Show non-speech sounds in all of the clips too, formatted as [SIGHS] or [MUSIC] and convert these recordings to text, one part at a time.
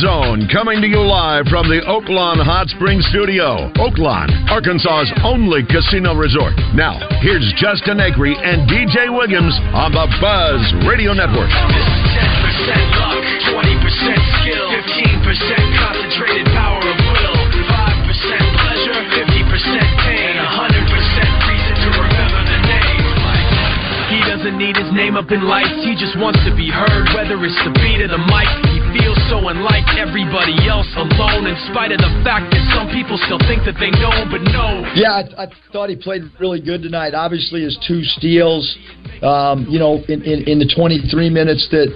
Zone, coming to you live from the Oaklawn Hot Springs Studio. Oaklawn, Arkansas's only casino resort. Now, here's Justin Acree and DJ Williams on the Buzz Radio Network. 10% luck, 20% skill, 15% concentrated power of will, 5% pleasure, 50% pain, 100% reason to remember the. He doesn't need his name up in lights, he just wants to be heard, whether it's the beat of the mic. So unlike everybody else alone, in spite of the fact that some people still think that they know, but no. Yeah, I, I thought he played really good tonight. Obviously, his two steals, um, you know, in, in, in the 23 minutes that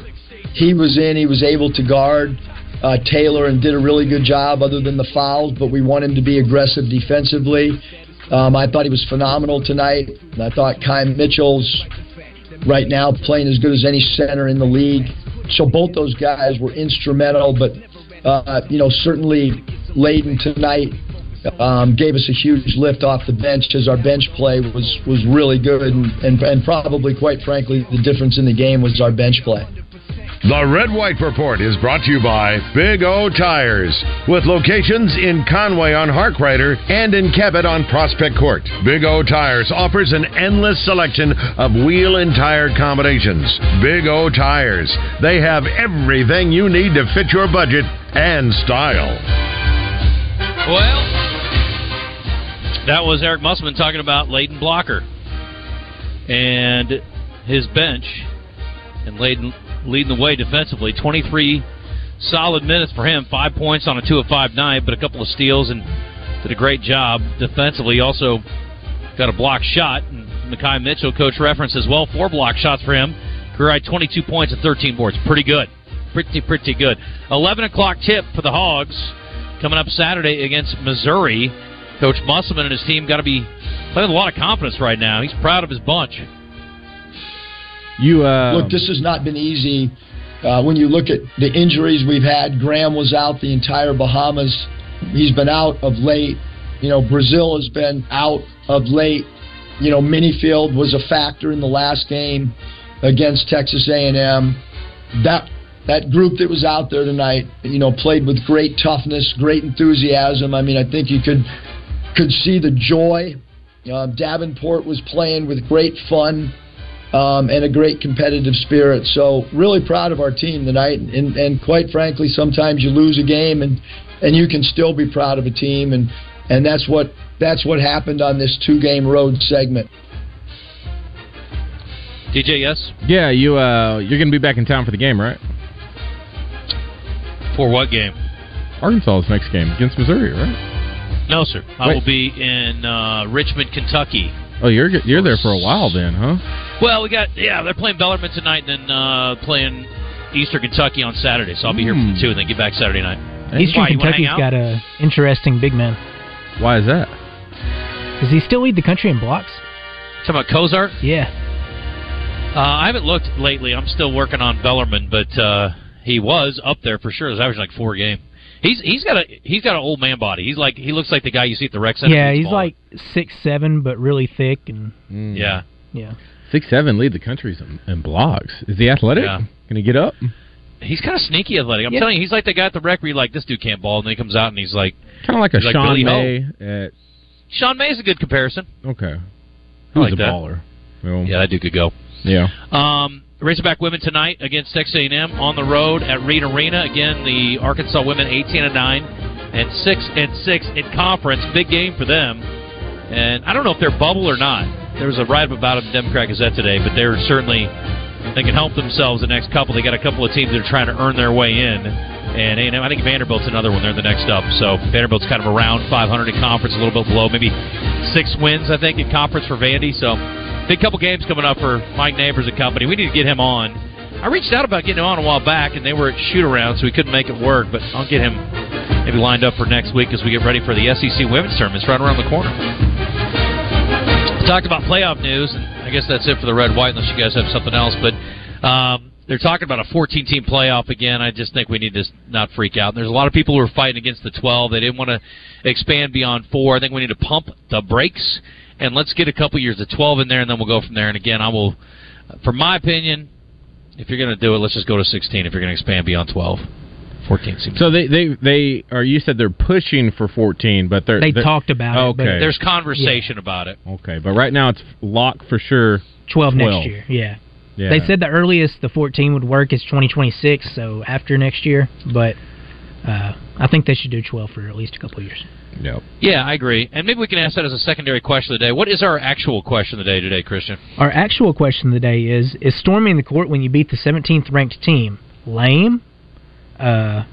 he was in, he was able to guard uh, Taylor and did a really good job, other than the fouls. But we want him to be aggressive defensively. Um, I thought he was phenomenal tonight. And I thought Kai Mitchell's right now playing as good as any center in the league. So both those guys were instrumental, but uh, you know certainly Layden tonight um, gave us a huge lift off the bench as our bench play was was really good, and, and and probably quite frankly the difference in the game was our bench play. The Red White Report is brought to you by Big O Tires, with locations in Conway on Harkrider and in Cabot on Prospect Court. Big O Tires offers an endless selection of wheel and tire combinations. Big O Tires, they have everything you need to fit your budget and style. Well, that was Eric Musselman talking about Layden Blocker and his bench, and Layden leading the way defensively. 23 solid minutes for him, five points on a two of five night, but a couple of steals and did a great job defensively. Also got a block shot. And Makhi Mitchell, coach reference as well, four block shots for him. Career high 22 points and 13 boards. Pretty good. Pretty, pretty good. 11 o'clock tip for the Hogs coming up Saturday against Missouri. Coach Musselman and his team got to be playing with a lot of confidence right now. He's proud of his bunch. You uh, Look, this has not been easy. Uh, when you look at the injuries we've had, Graham was out the entire Bahamas. He's been out of late. You know, Brazile has been out of late. You know, Menifield was a factor in the last game against Texas A&M. That that group that was out there tonight, you know, played with great toughness, great enthusiasm. I mean, I think you could could see the joy. Uh, Davenport was playing with great fun um, and a great competitive spirit. So really proud of our team tonight. And, and quite frankly, sometimes you lose a game and and you can still be proud of a team. And and that's what that's what happened on this two game road segment. DJ, yes? Yeah, you uh, you're going to be back in town for the game, right? For what game? Arkansas's next game against Missouri, right? No, sir. I Wait. will be in uh, Richmond, Kentucky. Oh, you're you're there for a while then, huh? Well, we got yeah, they're playing Bellarmine tonight, and then uh, playing Eastern Kentucky on Saturday. So I'll be here for Hmm. two, and then get back Saturday night. Eastern Why, you wanna hang Kentucky's out? got a interesting big man. Why is that? Does he still lead the country in blocks? Talking about Cozart? Yeah. Uh, I haven't looked lately. I'm still working on Bellarmine, but uh, he was up there for sure. He was averaging like four a game. He's he's got a he's got an old man body. He's like he looks like the guy you see at the rec center. yeah, He's he's like six seven, but really thick and yeah. yeah. Six seven lead the country in, in blocks. Is he athletic? Yeah. Can he get up? He's kind of sneaky athletic. I'm Yeah. telling you, he's like the guy at the rec where you're like, this dude can't ball, and then he comes out and he's like, Kind of like a He's like Sean Billy May. At, Sean May's a good comparison. okay, I who's like a that. baller? Well, Yeah, that dude could go. yeah. Um, Razorback women tonight against Texas A&M on the road at Reed Arena. Again, the Arkansas women 18 and 9 and 6 and 6 in conference. Big game for them. And I don't know if they're bubble or not. There was a write up about it in the Democrat Gazette today, but they're certainly they can help themselves the next couple. They got a couple of teams that are trying to earn their way in. And A&M, I think Vanderbilt's another one. They're the next up. So Vanderbilt's kind of around 500 in conference, a little bit below, maybe six wins, I think, in conference for Vandy. So big couple games coming up for Mike Neighbors and company. We need to get him on. I reached out about getting him on a while back, and they were at shoot around, so we couldn't make it work. But I'll get him maybe lined up for next week as we get ready for the SEC women's tournament. It's right around the corner. We talked about playoff news, and I guess that's it for the red white, unless you guys have something else. But um, they're talking about a 14 team playoff again. I just think we need to not freak out. There's a lot of people who are fighting against the 12. They didn't want to expand beyond four. I think we need to pump the brakes and let's get a couple years of 12 in there, and then we'll go from there. And again, I will, for my opinion, if you're going to do it, let's just go to 16. If you're going to expand beyond 12. 14 seems So they they they or you said they're pushing for 14, but they're They they're- talked about it, okay. there's conversation about it. okay, but right now it's locked for sure. 12 next year. Yeah. Yeah. They said the earliest the 14 would work is 2026, so after next year. But uh, I think they should do 12 for at least a couple of years. Yep. Yeah, I agree. And maybe we can ask that as a secondary question of the day. What is our actual question of the day today, Christian? Our actual question of the day is: Is storming the court when you beat the 17th ranked team lame? Uh,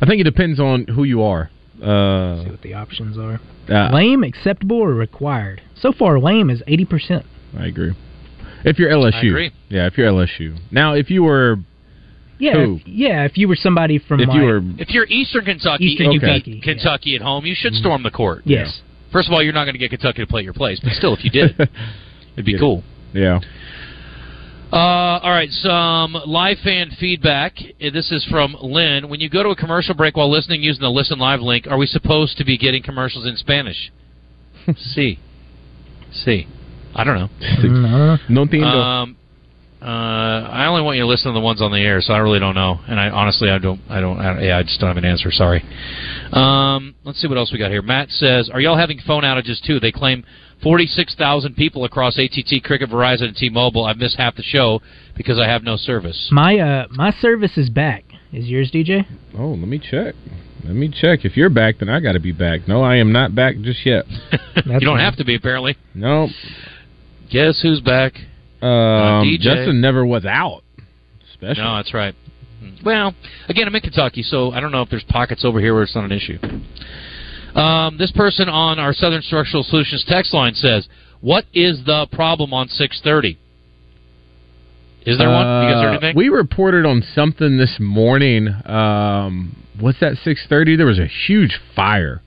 I think it depends on who you are. Uh, see what the options are. uh, lame, acceptable, or required? So far, lame is 80%. I agree. If you're LSU, I agree. yeah. If you're LSU, now if you were, Yeah, Who? if, yeah. If you were somebody from if like, you were, If you're Eastern Kentucky Eastern and you Kentucky, beat Kentucky at home, you should storm the court. yes, First of all, you're not going to get Kentucky to play your place, but still, if you did, [LAUGHS] it'd be Get cool. yeah. Uh, all right, some live fan feedback. Uh, This is from Lynn. When you go to a commercial break while listening using the Listen Live link, are we supposed to be getting commercials in Spanish? [LAUGHS] See. See. I don't know. Mm, I don't know. No entiendo. Um, uh, I only want you to listen to the ones on the air, so I really don't know. And I honestly, I don't, I don't, I, yeah, I just don't have an answer. Sorry. Um, let's see what else we got here. Matt says, "Are y'all having phone outages too?" They claim forty-six thousand people across ATT, Cricket, Verizon, and T-Mobile. I've missed half the show because I have no service. My uh, my service is back. Is yours, DJ? oh, let me check. Let me check. If you're back, then I got to be back. No, I am not back just yet. [LAUGHS] you don't have to be apparently. No. Guess who's back? Um, DJ. Justin never was out. Special. No, that's right. Well, again, I'm in Kentucky, so I don't know if there's pockets over here where it's not an issue. Um, this person on our Southern Structural Solutions text line says, "What is the problem on 630? Is there one? You guys heard Uh, anything? We reported on something this morning. Um, what's that? Six thirty. There was a huge fire.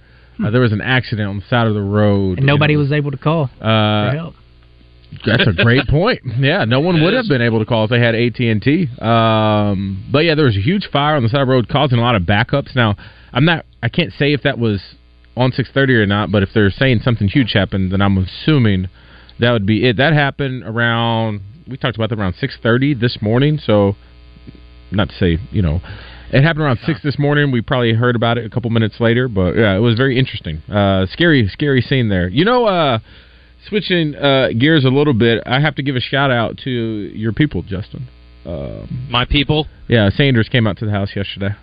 Uh, there was an accident on the side of the road. And nobody It was able to call for Uh, help. That's a great [LAUGHS] point. Yeah, no one would have been able to call if they had AT and T. Um, but yeah, there was a huge fire on the side of the road, causing a lot of backups. Now, I'm not. I can't say if that was on 6:30 or not. But if they're saying something huge happened, then I'm assuming that would be it. That happened around. We talked about that around 6:30 this morning. So, not to say you know. It happened around six this morning. We probably heard about it a couple minutes later, but yeah, it was very interesting. Uh, scary, scary scene there. You know, uh, switching uh, gears a little bit, I have to give a shout out to your people, Justin. Um, My people. yeah, Sanders came out to the house yesterday.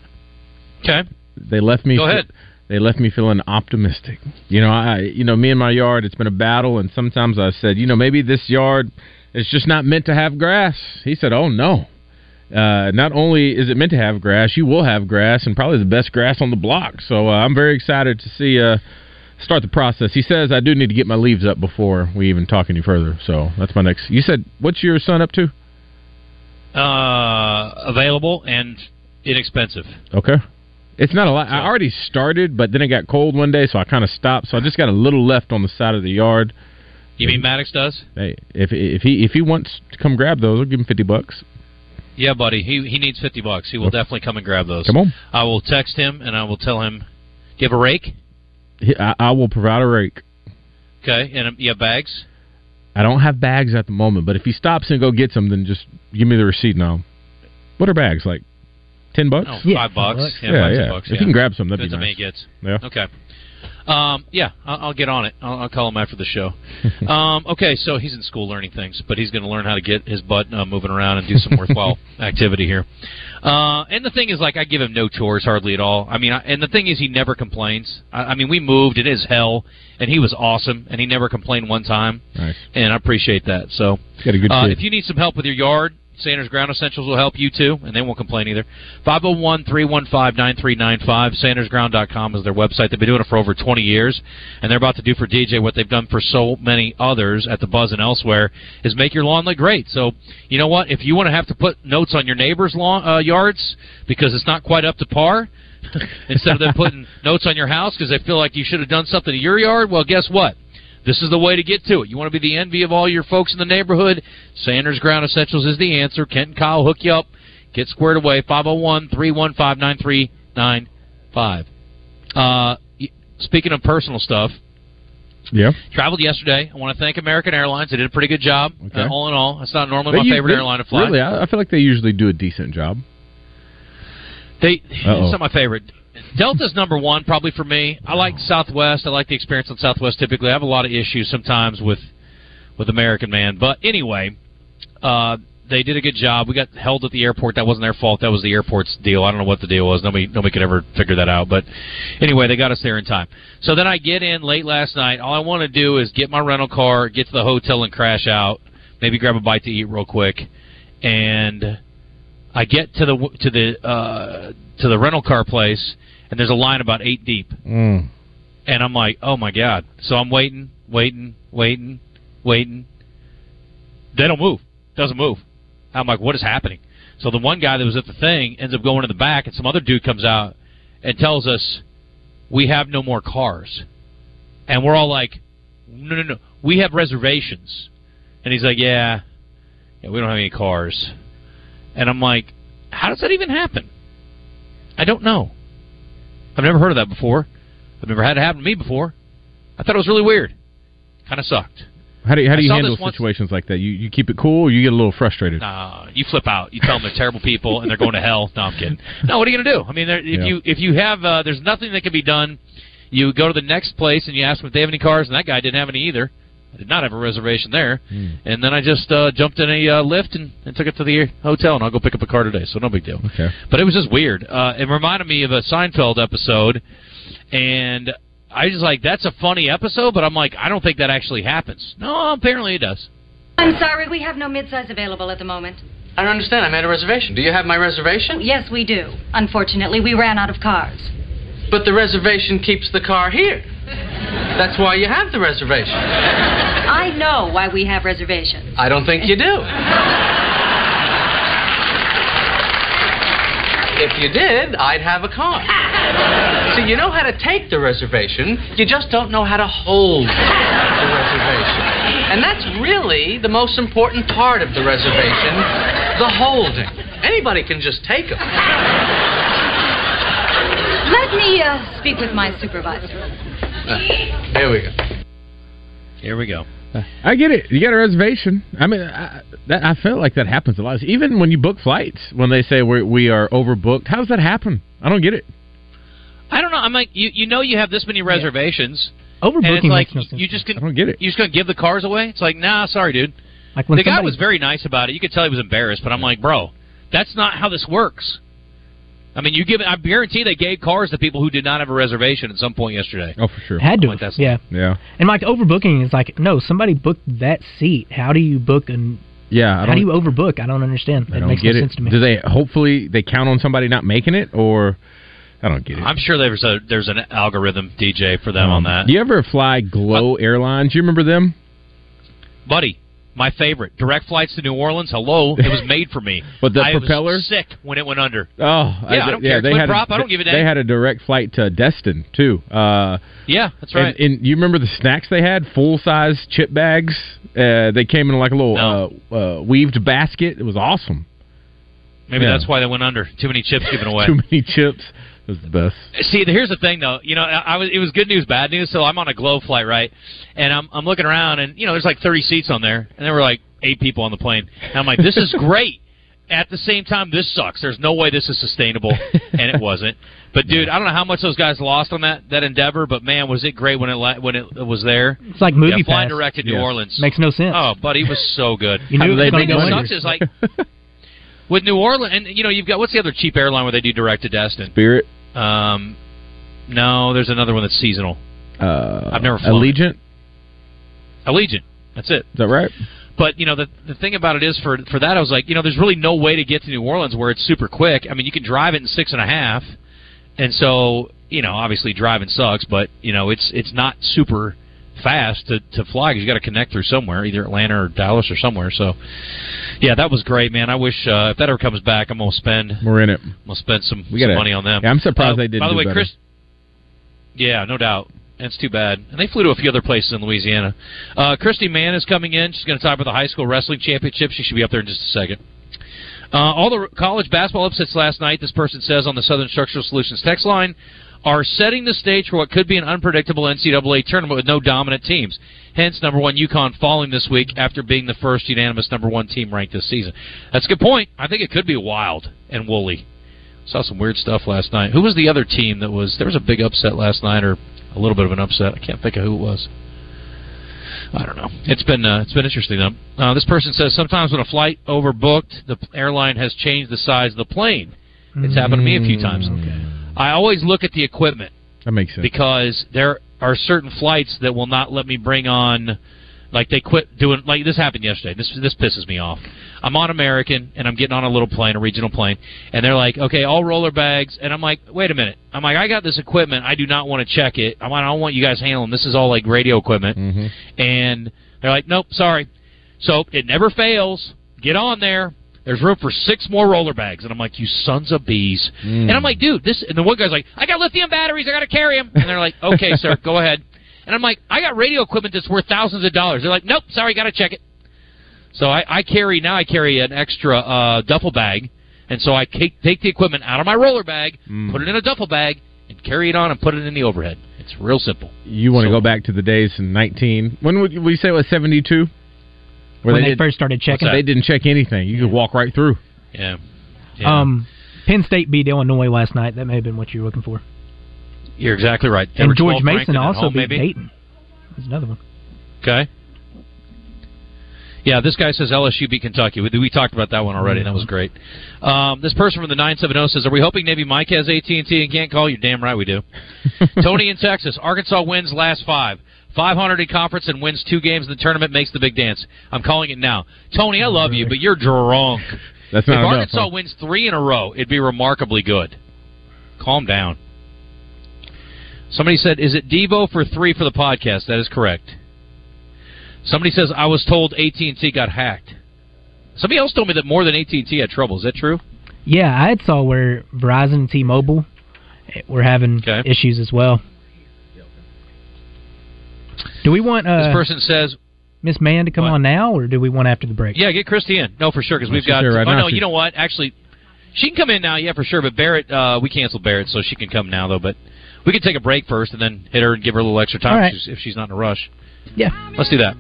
Okay. They left me. Go ahead. They left me feeling optimistic. You know, I, you know, me and my yard. It's been a battle, and sometimes I said, you know, maybe this yard is just not meant to have grass. He said, oh no. Uh, not only is it meant to have grass, you will have grass, and probably the best grass on the block. So uh, I'm very excited to see uh, start the process. He says I do need to get my leaves up before we even talk any further. So that's my next. You said what's your son up to? Uh, available and inexpensive. Okay. It's not a lot. I already started, but then it got cold one day, so I kind of stopped. So I just got a little left on the side of the yard. You mean Maddox does? Hey, if if he if he wants to come grab those, I'll give him fifty bucks. Yeah, buddy. He he needs fifty bucks. He will definitely come and grab those. Come on. I will text him and I will tell him. Do you have a rake? He- I, I will provide a rake. Okay, and um, you have bags. I don't have bags at the moment, but if he stops and go get some, then just give me the receipt now. What are bags like? Ten bucks? Oh, Yeah, five bucks. bucks. Yeah, yeah, five yeah. bucks. If yeah. you can grab some, that'd Depends be how many nice. he gets. Yeah. Okay. Um, yeah, I'll, I'll get on it. I'll, I'll call him after the show. [LAUGHS] um, okay, so he's in school learning things, but he's going to learn how to get his butt uh, moving around and do some worthwhile [LAUGHS] activity here. Uh, and the thing is, like, I give him no chores hardly at all. I mean, I, and the thing is, he never complains. I, I mean, we moved; it is hell, and he was awesome, and he never complained one time, Nice. and I appreciate that. So, Got a good uh, if you need some help with your yard, Sanders Ground Essentials will help you too, and they won't complain either. 501 315 9395. SandersGround.com is their website. They've been doing it for over 20 years, and they're about to do for DJ what they've done for so many others at the Buzz and elsewhere is make your lawn look great. So, you know what? If you want to have to put notes on your neighbors' lawn, uh, yards because it's not quite up to par, [LAUGHS] instead of them putting [LAUGHS] notes on your house because they feel like you should have done something to your yard, well, guess what? This is the way to get to it. You want to be the envy of all your folks in the neighborhood? Sanders Ground Essentials is the answer. Kent and Kyle hook you up. Get squared away. 501 315 9395. Uh, Speaking of personal stuff, Yeah. traveled yesterday. I want to thank American Airlines. They did a pretty good job. Okay. Uh, all in all, it's not normally They my favorite they- airline to fly. Really, I, I feel like they usually do a decent job. They, Uh-oh. it's not my favorite. Delta's number one probably for me. I like Southwest. I like the experience on Southwest. Typically, I have a lot of issues sometimes with with American Man, but anyway, uh, they did a good job. We got held at the airport. That wasn't their fault. That was the airport's deal. I don't know what the deal was. Nobody nobody could ever figure that out. But anyway, they got us there in time. So then I get in late last night. All I want to do is get my rental car, get to the hotel, and crash out. Maybe grab a bite to eat real quick, and I get to the to the uh, to the rental car place, and there's a line about eight deep, Mm. and I'm like, oh my god! So I'm waiting, waiting, waiting, waiting. They don't move. Doesn't move. I'm like, what is happening? So the one guy that was at the thing ends up going in the back, and some other dude comes out and tells us, we have no more cars, and we're all like, no, no, no, we have reservations, and he's like, yeah, yeah, we don't have any cars. And I'm like, how does that even happen? I don't know. I've never heard of that before. I've never had it happen to me before. I thought it was really weird. Kind of sucked. How do you, how do you handle situations like that? You you keep it cool, or you get a little frustrated? Uh, you flip out. You tell them they're terrible people and they're going to hell. No, I'm kidding. No, what are you going to do? I mean, there, if Yeah. you if you have uh, there's nothing that can be done. You go to the next place and you ask them if they have any cars, and that guy didn't have any either. I did not have a reservation there. Hmm. And then I just uh, jumped in a uh, Lyft and, and took it to the hotel, and I'll go pick up a car today. So no big deal. Okay. But it was just weird. Uh, it reminded me of a Seinfeld episode, and I was like, "That's a funny episode," but I'm like, I don't think that actually happens. No, apparently it does. I'm sorry, we have no midsize available at the moment. I don't understand. I made a reservation. Do you have my reservation? Yes, we do. Unfortunately, we ran out of cars. But the reservation keeps the car here. That's why you have the reservation. I know why we have reservations. I don't think you do. If you did, I'd have a car. So you know how to take the reservation, you just don't know how to hold the reservation. And that's really the most important part of the reservation the holding. Anybody can just take them. Let me uh, speak with my supervisor. There we go. Here we go. I get it. You got a reservation. I mean, I, that, I feel like that happens a lot. Even when you book flights, when they say we're, we are overbooked, how does that happen? I don't get it. I don't know. I'm like, you you know, you have this many reservations. Overbooking and it's like makes no sense. you just can, I don't get it. You just gonna give the cars away? It's like, nah, sorry, dude. Like when the guy was very nice about it. You could tell he was embarrassed, but I'm like, bro, that's not how this works. I mean, you give. I guarantee they gave cars to people who did not have a reservation at some point yesterday. Oh, for sure. had to. Like that's- yeah. Yeah. And like overbooking is like no, somebody booked that seat. How do you book and Yeah. I how don't, do you overbook? I don't understand. I It don't makes get no it. sense to me. Do they hopefully they count on somebody not making it, or I don't get it. I'm sure there's a there's an algorithm DJ for them on Um, that. Do you ever fly GLO Airlines? Do You remember them? buddy. My favorite direct flights to New Orleans. Hello, it was made for me. [LAUGHS] But the I propeller? was sick when it went under. Oh, Yeah, I don't care. They had prop, a, I don't give a They had a direct flight to Destin too. Uh, Yeah, that's right. And, and you remember the snacks they had? Full size chip bags. Uh, they came in like a little uh, uh, weaved basket. It was awesome. Maybe yeah. that's why they went under. Too many chips given [LAUGHS] away. Too many chips. It the best. See, here's the thing, though. You know, I I was it was good news, bad news. So I'm on a GLO flight, right? And I'm I'm looking around, and you know, there's like 30 seats on there, and there were like eight people on the plane. And I'm like, this is [LAUGHS] great. At the same time, this sucks. There's no way this is sustainable, and it wasn't. But dude, I don't know how much those guys lost on that that endeavor, but man, was it great when it when it was there. It's like movie yeah, flying pass. direct to New Yeah. Orleans. Makes no sense. Oh, buddy, it was so good. You knew How do they was The gonna thing make that money? sucks is like with New Orleans, and you know, you've got what's the other cheap airline where they do direct to Destin? Spirit. Um, no, there's another one that's seasonal. Uh, I've never flown Allegiant. Allegiant. That's it. Is that right? But you know, the the thing about it is for for that, I was like, you know, there's really no way to get to New Orleans where it's super quick. I mean, you can drive it in six and a half, and so you know, obviously driving sucks, but you know, it's it's not super fast to to fly because you got to connect through somewhere, either Atlanta or Dallas or somewhere. So, yeah, that was great, man. I wish uh, if that ever comes back, I'm gonna spend I'm We're in it. gonna spend some, We gotta- money on them. Yeah, I'm surprised Uh, they didn't By the do way, better. Chris. Yeah, no doubt. That's too bad. And they flew to a few other places in Louisiana. Uh, Christy Mann is coming in. She's going to talk about the high school wrestling championship. She should be up there in just a second. Uh, all the college basketball upsets last night, this person says on the Southern Structural Solutions text line, are setting the stage for what could be an unpredictable NCAA tournament with no dominant teams. Hence, number one UConn falling this week after being the first unanimous number one team ranked this season. That's a good point. I think it could be wild and woolly. Saw some weird stuff last night. Who was the other team that was? There was a big upset last night, or a little bit of an upset. I can't think of who it was. I don't know. It's been uh, it's been interesting though. Uh, this person says sometimes when a flight overbooked, the airline has changed the size of the plane. It's happened to me a few times. I always look at the equipment That makes sense. because there are certain flights that will not let me bring on like they quit doing like this happened yesterday. This this pisses me off. I'm on American and I'm getting on a little plane, a regional plane, and they're like, "Okay, all roller bags." And I'm like, "Wait a minute." I'm like, "I got this equipment. I do not want to check it. I'm, like, I don't want you guys handling. This is all like radio equipment." Mm-hmm. And they're like, "Nope, sorry." So it never fails. Get on there. There's room for six more roller bags, and I'm like, "You sons of bees!" And I'm like, "Dude, this." And the one guy's like, "I got lithium batteries. I got to carry them." And they're like, "Okay, sir, go ahead." And I'm like, "I got radio equipment that's worth thousands of dollars." They're like, "Nope, sorry, got to check it." So I, I carry now. I carry an extra uh, duffel bag, and so I take, take the equipment out of my roller bag, put it in a duffel bag, and carry it on and put it in the overhead. It's real simple. You want to So- go back to the days in 19. When would we say it was 72? Where when they, did- first started checking. They didn't check anything. You could walk right through. Yeah. Um, Penn State beat Illinois last night. That may have been what you were looking for. You're exactly right. They and George Mason also home, beat maybe? Dayton. There's another one. Okay. Yeah, this guy says LSU beat Kentucky. We, we talked about that one already. That was great. Um, this person from the 970 says, Are we hoping Navy Mike has AT&T and can't call? You're damn right we do. [LAUGHS] Tony in Texas. Arkansas wins last five. 500 in conference and wins two games in the tournament makes the big dance. I'm calling it now. Tony, I love you, but you're drunk. [LAUGHS] That's if enough, Arkansas huh? wins three in a row, it'd be remarkably good. Calm down. Somebody said, "Is it Devo for three for the podcast?" That is correct. Somebody says, "I was told AT and T got hacked." Somebody else told me that more than AT and T had trouble. Is that true? Yeah, I saw where Verizon and T-Mobile were having issues as well. Do we want uh, this person says, Miss Mann to come on now, or do we want after the break? "Yeah, get Christy in." No, for sure, because we've got. right oh now. no, you know what? Actually, she can come in now. Yeah, for sure. But Barrett, uh, we canceled Barrett, so she can come now though. But we can take a break first and then hit her and give her a little extra time All if, she's, if she's not in a rush. Yeah. Let's do that.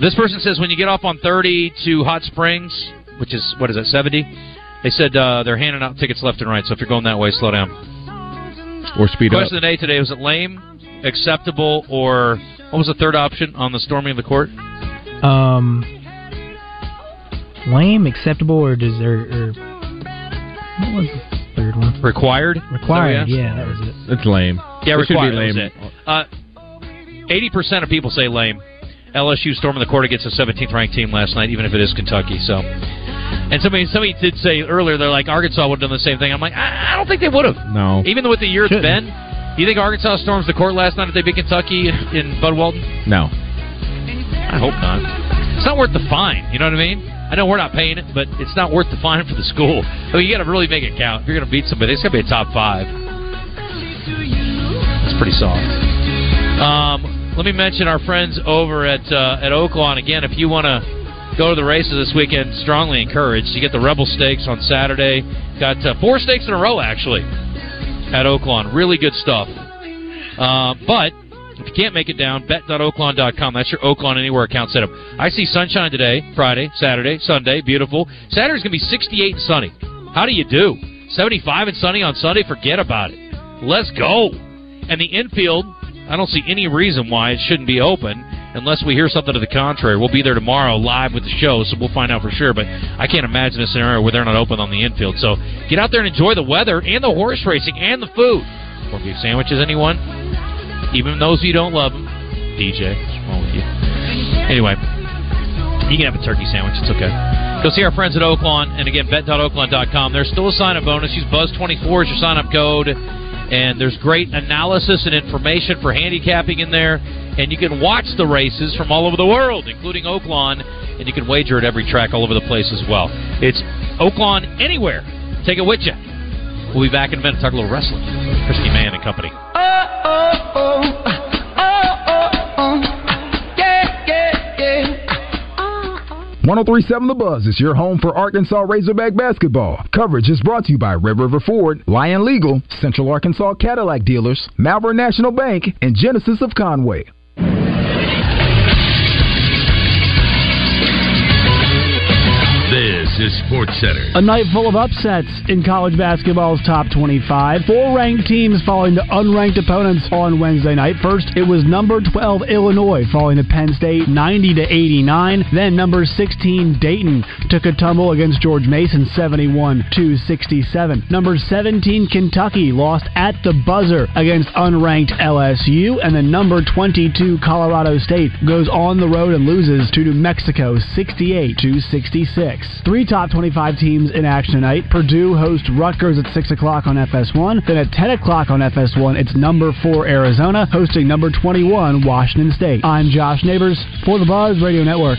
This person says when you get off on 30 to Hot Springs, which is, what is that, 70? They said uh, they're handing out tickets left and right, so if you're going that way, slow down. Or speed up. Question of the day today was it lame, acceptable, or what was the third option on the storming of the court? Um, lame, acceptable, or does there? Or, what was the third one? Required? Required. That Yeah, that was it. It's lame. Yeah, It should be required. That was lame. it. Uh, 80% of people say lame. LSU storming the court against a 17th ranked team last night, even if it is Kentucky. So, and somebody somebody did say earlier they're like Arkansas would have done the same thing. I'm like I, I don't think they would have. No. Even with the year it's Shouldn't. been, you think Arkansas storms the court last night if they beat Kentucky in, Bud Walton? No. I hope not. It's not worth the fine. You know what I mean? I know we're not paying it, but it's not worth the fine for the school. I mean, you got to really make it count. If you're going to beat somebody, it's going to be a top five. That's pretty soft. Um, let me mention our friends over at uh, at Oaklawn again. If you want to go to the races this weekend, strongly encouraged. You get the Rebel Stakes on Saturday. Got uh, four stakes in a row actually at Oaklawn. Really good stuff. Uh, but if you can't make it down, bet.oaklawn.com. That's your Oaklawn Anywhere account setup. I see sunshine today, Friday, Saturday, Sunday. Beautiful. Saturday's going to be 68 and sunny. How do you do? 75 and sunny on Sunday? Forget about it. Let's go. And the infield, I don't see any reason why it shouldn't be open unless we hear something to the contrary. We'll be there tomorrow live with the show, so we'll find out for sure. But I can't imagine a scenario where they're not open on the infield. So get out there and enjoy the weather and the horse racing and the food. Corned beef sandwiches, anyone? Even those of you don't love them. DJ, what's wrong with you? Anyway, you can have a turkey sandwich. It's okay. Go see our friends at Oaklawn. And again, bet.oaklawn.com. There's still a sign up bonus. Use Buzz24 as your sign up code. And there's great analysis and information for handicapping in there. And you can watch the races from all over the world, including Oaklawn. And you can wager at every track all over the place as well. It's Oaklawn anywhere. Take it with you. We'll be back in a minute. Talk a little wrestling. Christy Mann and company. Oh, oh, oh. 1037 The Buzz is your home for Arkansas Razorback basketball. Coverage is brought to you by Red River Ford, Lion Legal, Central Arkansas Cadillac Dealers, Malvern National Bank, and Genesis of Conway. Is Sports Center. A night full of upsets in college basketball's top 25. Four ranked teams falling to unranked opponents on Wednesday night. First, it was number 12 Illinois falling to Penn State 90 to 89. Then number 16 Dayton took a tumble against George Mason 71 to 67. Number 17 Kentucky lost at the buzzer against unranked LSU, and then number 22 Colorado State goes on the road and loses to New Mexico 68 to 66. Three top 25 teams in action tonight. Purdue hosts Rutgers at 6 o'clock on FS1. Then at 10 o'clock on FS1, it's number 4 Arizona hosting number 21 Washington State. I'm Josh Neighbors for the Buzz Radio Network.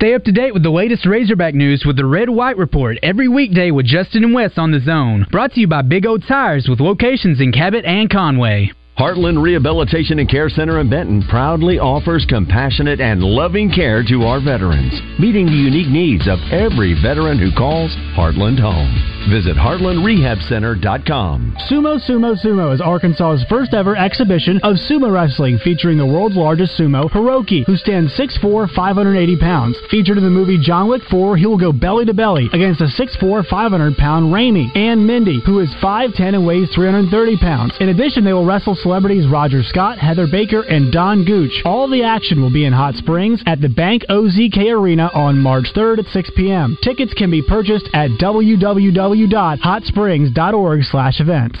Stay up to date with the latest Razorback news with the Red White Report every weekday with Justin and Wes on the zone. Brought to you by Big O Tires with locations in Cabot and Conway. Heartland Rehabilitation and Care Center in Benton proudly offers compassionate and loving care to our veterans, meeting the unique needs of every veteran who calls Heartland home. Visit heartlandrehabcenter.com. Sumo Sumo Sumo is Arkansas's first ever exhibition of sumo wrestling featuring the world's largest sumo, Hiroki, who stands 6'4", 580 pounds. Featured in the movie John Wick 4, he will go belly to belly against a 6'4", 500 pound Raimi and Mindy, who is 5'10 and weighs 330 pounds. In addition, they will wrestle celebrities Roger Scott, Heather Baker, and Don Gooch. All the action will be in Hot Springs at the Bank OZK Arena on March 3rd at 6 p.m. Tickets can be purchased at www.hotsprings.org slash events.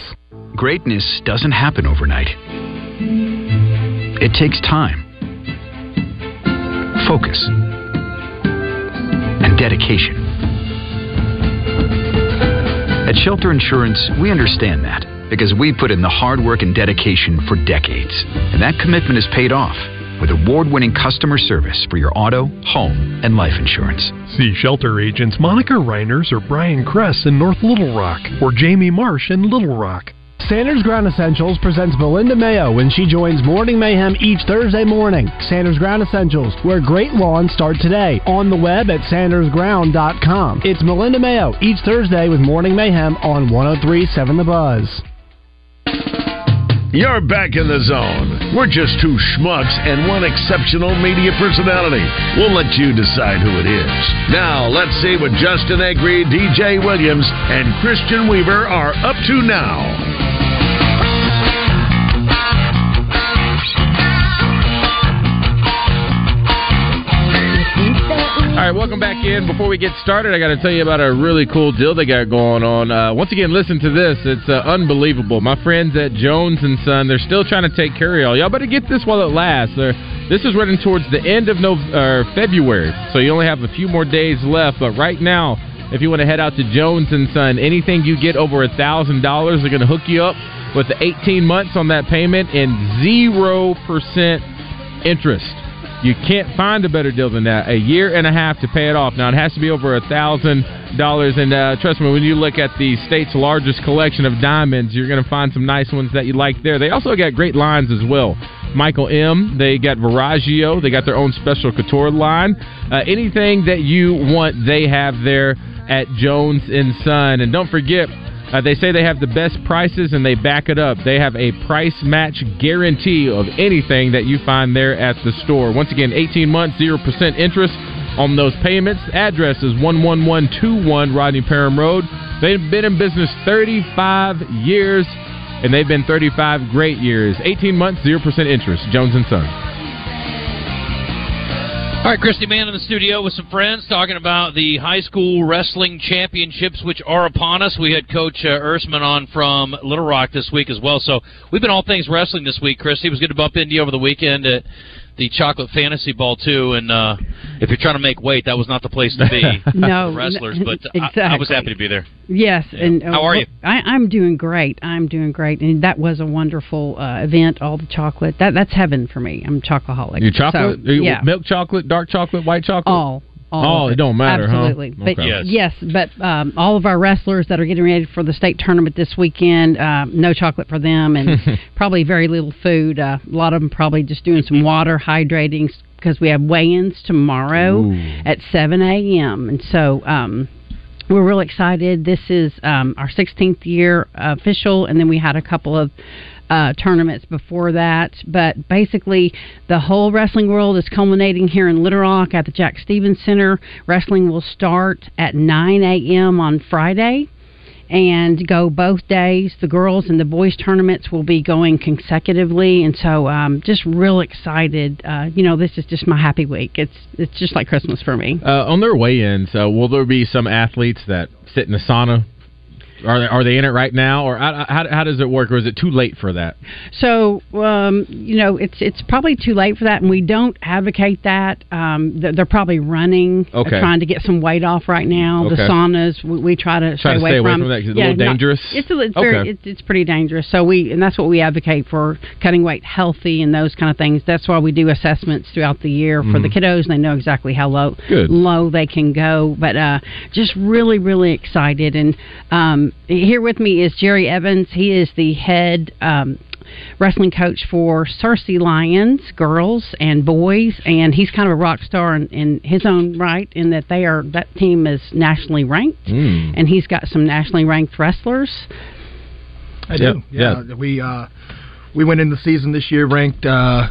Greatness doesn't happen overnight. It takes time, focus, and dedication. At Shelter Insurance, we understand that because we put in the hard work and dedication for decades. And that commitment is paid off with award winning customer service for your auto, home, and life insurance. See shelter agents Monica Reiners or Brian Kress in North Little Rock or Jamie Marsh in Little Rock. Sanders Ground Essentials presents Melinda Mayo when she joins Morning Mayhem each Thursday morning. Sanders Ground Essentials, where great lawns start today. On the web at sandersground.com. It's Melinda Mayo each Thursday with Morning Mayhem on 1037 The Buzz. You're back in the zone. We're just two schmucks and one exceptional media personality. We'll let you decide who it is. Now, let's see what Justin Acree, DJ Williams, and Christian Weaver are up to now. Right, welcome back in. Before we get started, I got to tell you about a really cool deal they got going on. Uh, once again, listen to this; it's uh, unbelievable. My friends at Jones and Son, they're still trying to take care of y'all. Y'all better get this while it lasts. They're, this is running towards the end of November, February, so you only have a few more days left. But right now, if you want to head out to Jones and Son, anything you get over a thousand dollars, they're going to hook you up with the 18 months on that payment and zero percent interest. You can't find a better deal than that. A year and a half to pay it off. Now it has to be over a thousand dollars, and uh, trust me, when you look at the state's largest collection of diamonds, you're going to find some nice ones that you like there. They also got great lines as well. Michael M. They got Verragio. They got their own special couture line. Uh, anything that you want, they have there at Jones and Son. And don't forget, uh, they say they have the best prices and they back it up. They have a price match guarantee of anything that you find there at the store. Once again, 18 months, 0% interest on those payments. Address is 11121 Rodney Parham Road. They've been in business 35 years and they've been 35 great years. 18 months, 0% interest. Jones and Son. All right, Christy Mann in the studio with some friends talking about the high school wrestling championships, which are upon us. We had Coach uh, Ersman on from Little Rock this week as well. So we've been all things wrestling this week, Christy. It was good to bump into you over the weekend at the Chocolate Fantasy Ball, too. And uh, if you're trying to make weight, that was not the place to be [LAUGHS] No, wrestlers. But exactly. I, I was happy to be there. Yes, Yeah. and uh, How are you? I, I'm doing great. I'm doing great, and that was a wonderful uh, event. All the chocolate that that's heaven for me. I'm chocoholic. You chocolate? So, yeah, Milk chocolate, dark chocolate, white chocolate? all. All oh, of it don't matter, Absolutely. huh? But Okay. yes, but um, all of our wrestlers that are getting ready for the state tournament this weekend, um, no chocolate for them, and [LAUGHS] probably very little food. Uh, a lot of them probably just doing some water, hydrating, because we have weigh-ins tomorrow Ooh. at 7 a.m. And so. Um, we're real excited. This is um, our 16th year official, and then we had a couple of uh, tournaments before that. But basically, the whole wrestling world is culminating here in Little Rock at the Jack Stephens Center. Wrestling will start at 9 a.m. on Friday and go both days. The girls and the boys tournaments will be going consecutively, and so um, just real excited. Uh, you know, this is just my happy week. It's it's just like Christmas for me. Uh, on their weigh-ins, uh, will there be some athletes that sit in the sauna? Are they, are they in it right now, or how, how, how does it work, or is it too late for that? So, um, you know, it's it's probably too late for that, and we don't advocate that. Um, they're, they're probably running, uh, trying to get some weight off right now. The saunas, we, we try to Try stay to away stay away from. from that 'cause it's a little not- dangerous? it's a, it's very, it's, it's pretty dangerous. So we, and that's what we advocate for cutting weight healthy and those kind of things. That's why we do assessments throughout the year for the Mhm. kiddos, and they know exactly how low Good. low they can go. But uh, just really, really excited. And um, here with me is Jerry Evans. He is the head. Um, Wrestling coach for Searcy Lions, girls and boys, and he's kind of a rock star in, in his own right. In that they are that team is nationally ranked, Mm. and he's got some nationally ranked wrestlers. I do. Yeah, we uh, we went into the season this year ranked, uh,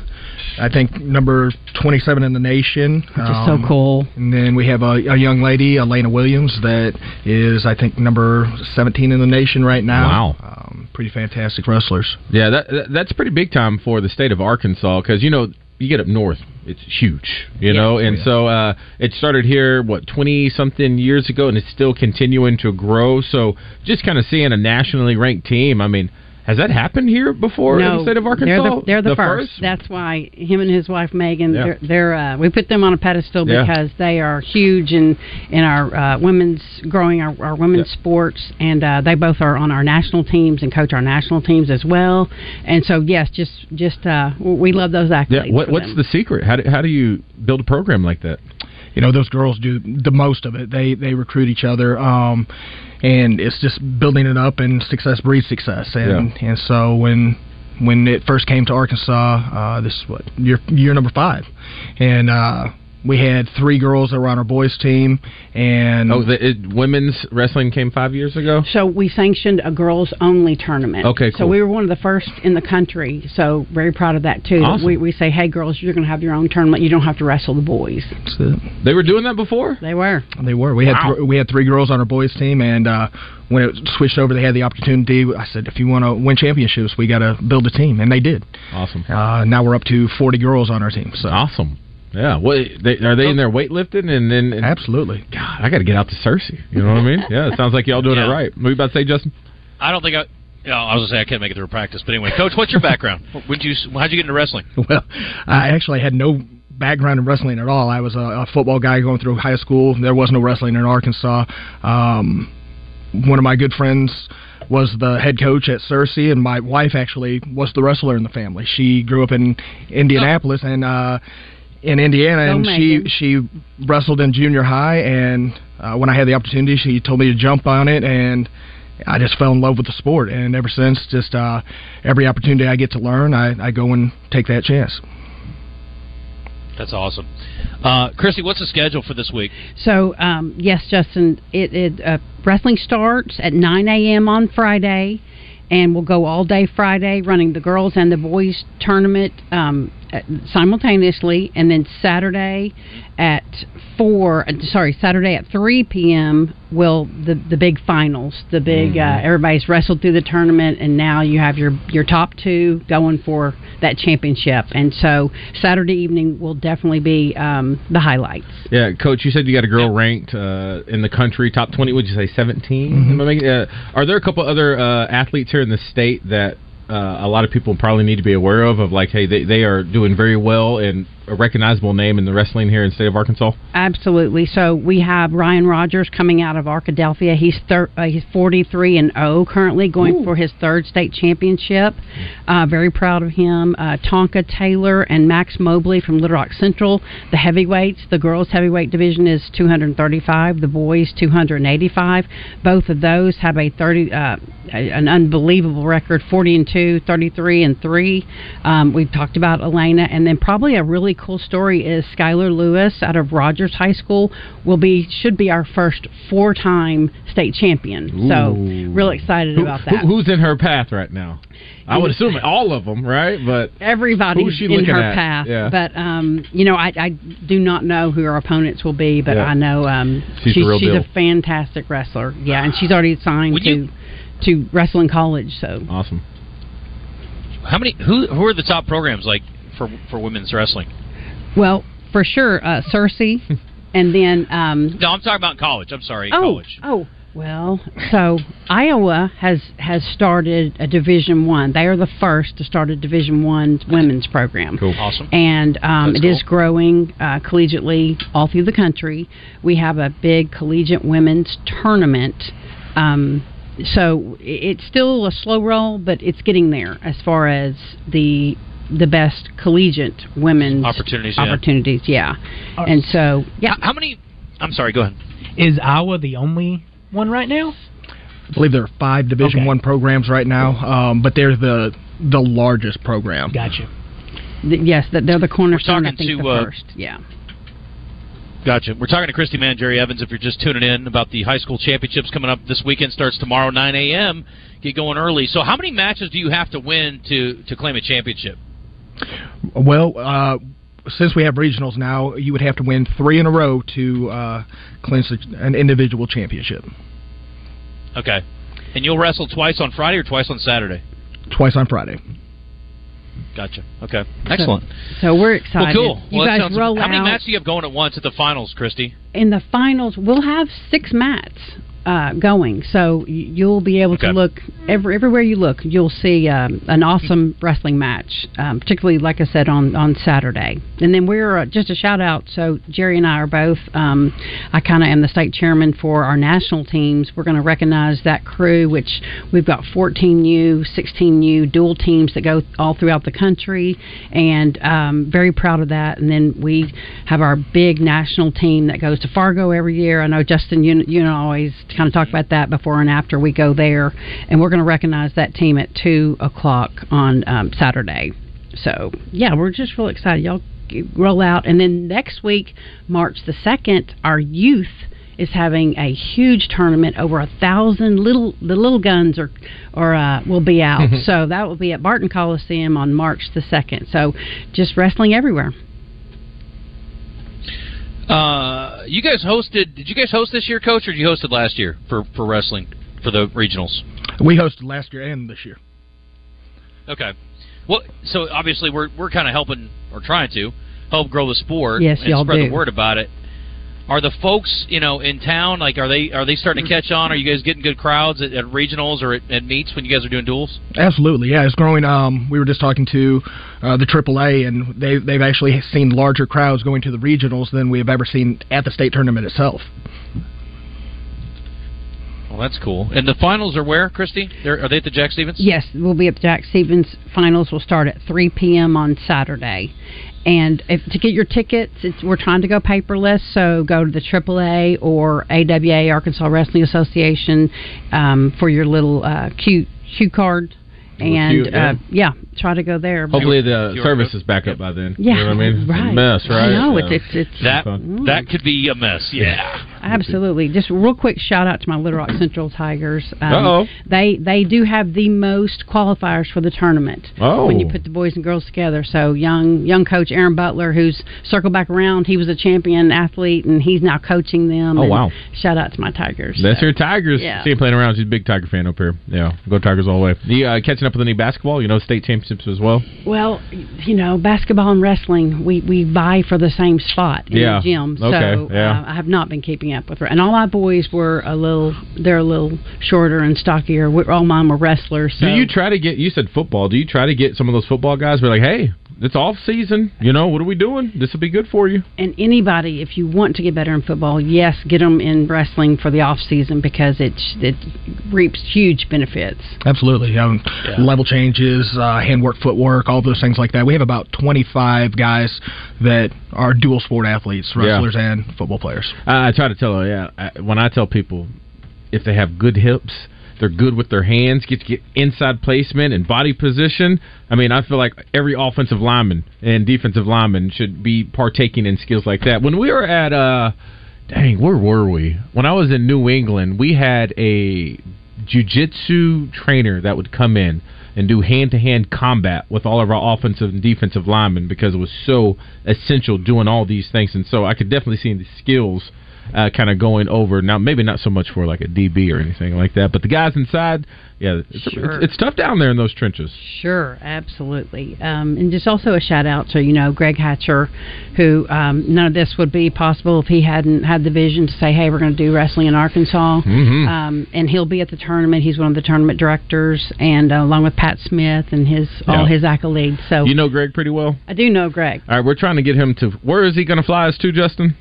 I think number twenty seven in the nation, which is so cool. And then we have a, a young lady, Elena Williams, that is I think number seventeen in the nation right now. Wow. um, pretty fantastic wrestlers. Yeah, that, that that's pretty big time for the state of Arkansas because you know you get up north, it's huge, you know, and so uh, it started here what twenty something years ago, and it's still continuing to grow. So just kind of seeing a nationally ranked team, I mean, has that happened here before in the state of Arkansas? They're the, they're the, first. That's why him and his wife Megan, Yeah. they're, they're uh, we put them on a pedestal Yeah. because they are huge in in our uh, women's growing our, our women's sports, and uh, they both are on our national teams and coach our national teams as well. And so yes, just just uh, we love those accolades. Yeah, what, what's them. the secret? How do, how do you build a program like that? You know those girls do the most of it. They they recruit each other um and it's just building it up and success breeds success. And and so when when it first came to Arkansas uh this is what year year number 5 and uh we had three girls that were on our boys team and Oh, the it, women's wrestling came five years ago. So we sanctioned a girls only tournament. Okay, So we were one of the first in the country. So very proud of that too. Awesome. We we say, hey girls, you're going to have your own tournament. You don't have to wrestle the boys. They were doing that before. They were. They were. We had Wow. th- we had three girls on our boys team, and uh, when it switched over, they had the opportunity. I said, if you want to win championships, we got to build a team, and they did. Awesome. Uh, now we're up to forty girls on our team. So awesome. Yeah. What they, are they in there weightlifting and then? And, Absolutely. God, I got to get out to Searcy. You know what I mean? [LAUGHS] Yeah. It sounds like y'all doing Yeah. it right. What you about to say, Justin? I don't think I. Yeah, I was gonna say I can't make it through practice, but anyway, Coach, what's your background? [LAUGHS] Would you? How'd you get into wrestling? [LAUGHS] Well, I actually had no background in wrestling at all. I was a, a football guy going through high school. There was no wrestling in Arkansas. Um, one of my good friends was the head coach at Searcy, and my wife actually was the wrestler in the family. She grew up in Indianapolis and uh, in Indiana, Go and Megan. she she wrestled in junior high. And uh, when I had the opportunity, she told me to jump on it, and I just fell in love with the sport. And ever since, just uh, every opportunity I get to learn, I, I go and take that chance. That's awesome. Uh, Christy, what's the schedule for this week? So um, yes, Justin, it, it uh, wrestling starts at 9 a.m. on Friday, and we'll go all day Friday, running the girls and the boys tournament. Um, simultaneously, and then Saturday at four. uh, Sorry, Saturday at three p.m. will the the big finals. The big uh, everybody's wrestled through the tournament, and now you have your your top two going for that championship. And so Saturday evening will definitely be um, the highlights. Yeah, coach, you said you got a girl ranked uh, in the country, top twenty. Would you say 17 Uh, are there a couple other uh, athletes here in the state that uh, a lot of people probably need to be aware of? Of like, hey, they they are doing very well and a recognizable name in the wrestling here in the state of Arkansas. Absolutely. So we have Ryan Rogers coming out of Arkadelphia. He's thir- uh, he's 43 and 0 currently, going for his third state championship. Uh, very proud of him. Uh, Tonka Taylor and Max Mobley from Little Rock Central. The heavyweights, the girls heavyweight division is 235. The boys 285. Both of those have a 30 uh, an unbelievable record 40 and 2 33 and 3 um, we've talked about elena and then probably a really cool story is skylar lewis out of rogers high school will be should be our first four-time state champion so Ooh. real excited Who- about who- that who's in her path right now? I would assume all of them, right? But everybody's Who's she in her at? path Yeah. but um you know I, I do not know who her opponents will be but Yeah. i know um She's the real she's deal. a fantastic wrestler yeah and she's [SIGHS] already signed Would to you- to wrestle in college so awesome How many? Who who are the top programs like for for women's wrestling? Well, for sure, uh, Searcy, [LAUGHS] and then um, No, I'm talking about college. I'm sorry, oh college. oh well, so Iowa has has started a Division One. They are the first to start a Division One women's program. Cool. Awesome. And um, That's it is cool. growing uh, collegiately all through the country. We have a big collegiate women's tournament. Um, so it's still a slow roll, but it's getting there as far as the the best collegiate women's Opportunities, yeah. Opportunities, yeah. And so, yeah. How many? I'm sorry. Go ahead. Is Iowa the only one right now? I believe there are five Division Okay. One programs right now, um, but they're the the largest program. Gotcha. Th- yes, that they're the cornerstone. I talking think to, the uh, first. Yeah. Gotcha. We're talking to Christy Man, Jerry Evans. If you're just tuning in about the high school championships coming up this weekend, starts tomorrow 9 a.m. Get going early. So, how many matches do you have to win to to claim a championship? Well, uh, since we have regionals now, you would have to win three in a row to uh, clinch a- an individual championship. Okay. And you'll wrestle twice on Friday or twice on Saturday. Twice on Friday. Gotcha. Okay. Excellent. So we're excited. Well, cool. You Well, that guys sounds- roll how many mats do you have going at once at the finals, Christy? in the finals, we'll have six mats uh, going, so you'll be able Okay. to look every, everywhere you look. You'll see um, an awesome wrestling match, um, particularly like I said on on Saturday. And then we're uh, just a shout out. So Jerry and I are both. Um, I kind of am the state chairman for our national teams. We're going to recognize that crew, which we've got 14U, 16U dual teams that go all throughout the country, and um, very proud of that. And then we have our big national team that goes to Fargo every year. I know Justin, you you know always kind of talk about that before and after we go there, and we're going to recognize that team at two o'clock on um, Saturday. So yeah, we're just real excited. Y'all roll out, and then next week, March the second, our youth is having a huge tournament. Over a thousand little the little guns are or uh, will be out. so that will be at Barton Coliseum on March the second. So just wrestling everywhere. Uh, you guys hosted. Did you guys host this year, Coach, or did you hosted last year for for wrestling for the regionals? We hosted last year and this year. Okay. Well, so obviously we're we're kind of helping or trying to help grow the sport Yes, and y'all spread do. the word about it. Are the folks you know in town like are they are they starting to catch on? Are you guys getting good crowds at, at regionals or at, at meets when you guys are doing duels? Absolutely, yeah. It's growing. Um, we were just talking to uh, the AAA, and they they've actually seen larger crowds going to the regionals than we have ever seen at the state tournament itself. Well, that's cool. And the finals are where, Christy? They're, are they at the Jack Stephens? Yes, we'll be at the Jack Stephens finals. will start at 3 p.m. on Saturday. And if, to get your tickets, it's, we're trying to go paperless, so go to the AAA or AWA, Arkansas Wrestling Association, um, for your little uh, cute cue card. And cute, yeah. uh, yeah, try to go there. Hopefully the service is back up by then. Yeah, you know what I mean? It's a right. mess, right? I know Yeah. it's it's, it's That Fun. that could be a mess. Yeah. Absolutely. Just real quick shout out to my Little Rock Central Tigers. Um. They they do have the most qualifiers for the tournament. Oh. When you put the boys and girls together. So young young coach Aaron Butler, who's circled back around, he was a champion athlete and he's now coaching them. Oh, wow. Shout out to my Tigers. That's So, your Tigers. Yeah. See him playing around. She's a big Tiger fan up here. Yeah, go Tigers all the way. You uh, catching up with any basketball? You know, state championships as well. Well, you know, basketball and wrestling, we, we vie for the same spot in Yeah. the gym. So Okay, yeah. uh, I have not been keeping up with her. And all my boys were a little, they're a little shorter and stockier. We're, all mine were wrestlers. So. Do you try to get? You said football. Do you try to get some of those football guys? Be like, hey, it's off season. You know, what are we doing? This will be good for you. and anybody, if you want to get better in football, yes, get them in wrestling for the off season because it it reaps huge benefits. Absolutely. Um, Level changes, uh, handwork, footwork, all those things like that. We have about 25 guys that are dual sport athletes, Yeah. wrestlers and football players. I, I try to tell them. Yeah, I, when I tell people if they have good hips. They're good with their hands, get to get inside placement and body position. I mean, I feel like every offensive lineman and defensive lineman should be partaking in skills like that. When we were at uh dang, where were we? When I was in New England, we had a jujitsu trainer that would come in and do hand to hand combat with all of our offensive and defensive linemen because it was so essential doing all these things. And so I could definitely see the skills uh, kind of going over. Now, maybe not so much for like a DB or anything like that, but the guys inside, yeah, it's, Sure. it's, it's tough down there in those trenches. Sure, absolutely. Um, and just also a shout out to, you know, Greg Hatcher, who um, none of this would be possible if he hadn't had the vision to say, hey, we're going to do wrestling in Arkansas. Mhm. Um, and he'll be at the tournament. He's one of the tournament directors, and uh, along with Pat Smith and his all Yeah. his accolades. So You know Greg pretty well. I do know Greg. All right, we're trying to get him to. Where is he going to fly us to, Justin?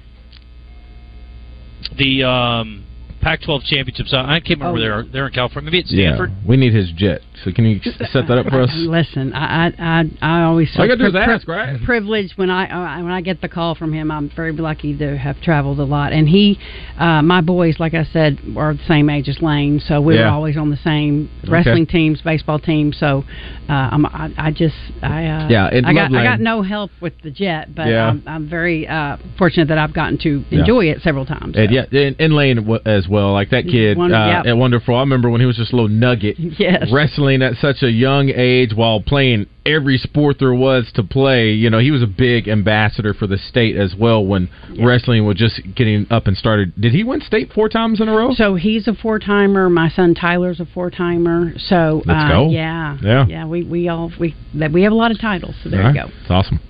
The um, Pac-12 championships. I can't remember. Oh. They're they're in California. Maybe it's Stanford. Yeah, we need his jet. So can you set that up for us? Listen, I I I, I always All you gotta do is pri- ask, right? Privileged when I uh, when I get the call from him. I'm very lucky to have traveled a lot, and he, uh, my boys, like I said, are the same age as Lane, so we were always on the same Okay. wrestling teams, baseball teams. So, uh, I'm, I, I just I uh, Yeah, and I got love I got no help with the jet, but Yeah. I'm, I'm very uh, fortunate that I've gotten to Yeah. enjoy it several times. And yeah, and, and Lane as well. Like that kid uh, yep. at Wonderful. I remember when he was just a little nugget, [LAUGHS] Yes. wrestling at such a young age while playing every sport there was to play. You know, he was a big ambassador for the state as well when wrestling was just getting up and started. Did he win state four times in a row? So he's a four timer. My son Tyler's a four timer. So Let's uh, go. Yeah, Yeah. yeah. We we all we that we have a lot of titles. So there All you right. go. It's awesome.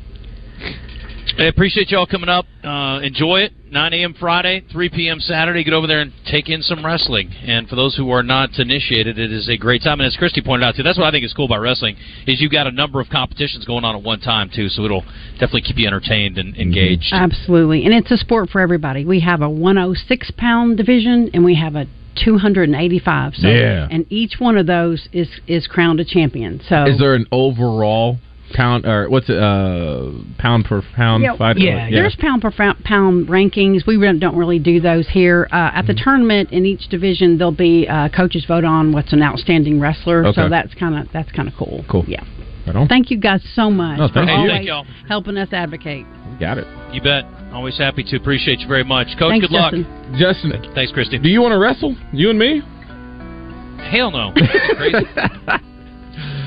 I appreciate y'all coming up. Uh, enjoy it. 9 a.m. Friday, 3 p.m. Saturday. Get over there and take in some wrestling. And for those who are not initiated, it is a great time. And as Christy pointed out too, that's what I think is cool about wrestling is you've got a number of competitions going on at one time too. So it'll definitely keep you entertained and engaged. Absolutely, and it's a sport for everybody. We have a 106 pound division, and we have a 285. So, Yeah. and each one of those is is crowned a champion. So Is there an overall pound or what's it? Uh, pound per pound Yeah, fight? yeah, there's pound per fa- pound rankings. We really don't really do those here. Uh, at the Mm-hmm. tournament, in each division, there'll be uh, coaches vote on what's an outstanding wrestler. Okay. So that's kind of that's kind of cool. Cool. Yeah. Right. Thank you guys so much No, for thank you. always Thank y'all. helping us advocate. Got it. You bet. Always happy to. Appreciate you very much, Coach. Thanks, good luck. Justin. Justin, Thanks, Christy. do you want to wrestle? You and me? Hell no. Crazy. [LAUGHS]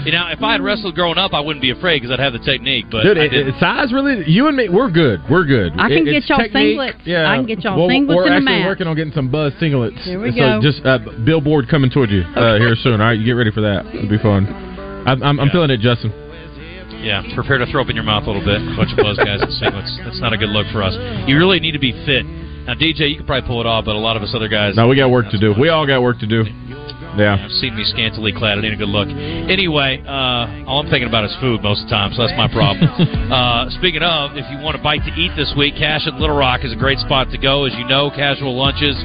You know, if I had wrestled growing up, I wouldn't be afraid because I'd have the technique. But Dude, I it, didn't. it- size really? You and me, we're good. We're good. I can It- get y'all technique. singlets. Yeah, I can get y'all Well, singlets We're and a actually match. working on getting some Buzz singlets. There we so go. just uh, billboard coming towards you uh, here soon. All right, you get ready for that. It'll be fun. I'm, I'm, I'm feeling it, Justin. Yeah, prepare to throw up in your mouth a little bit. A bunch of buzz guys in singlets. That's not a good look for us. You really need to be fit. Now, DJ, you can probably pull it off, but a lot of us other guys. No, we got work to do. We all got work to do. Yeah. I've seen me scantily clad. It ain't a good look. Anyway, uh, all I'm thinking about is food most of the time, so that's my problem. [LAUGHS] uh, speaking of, if you want a bite to eat this week, Cash at Little Rock is a great spot to go. As you know, casual lunches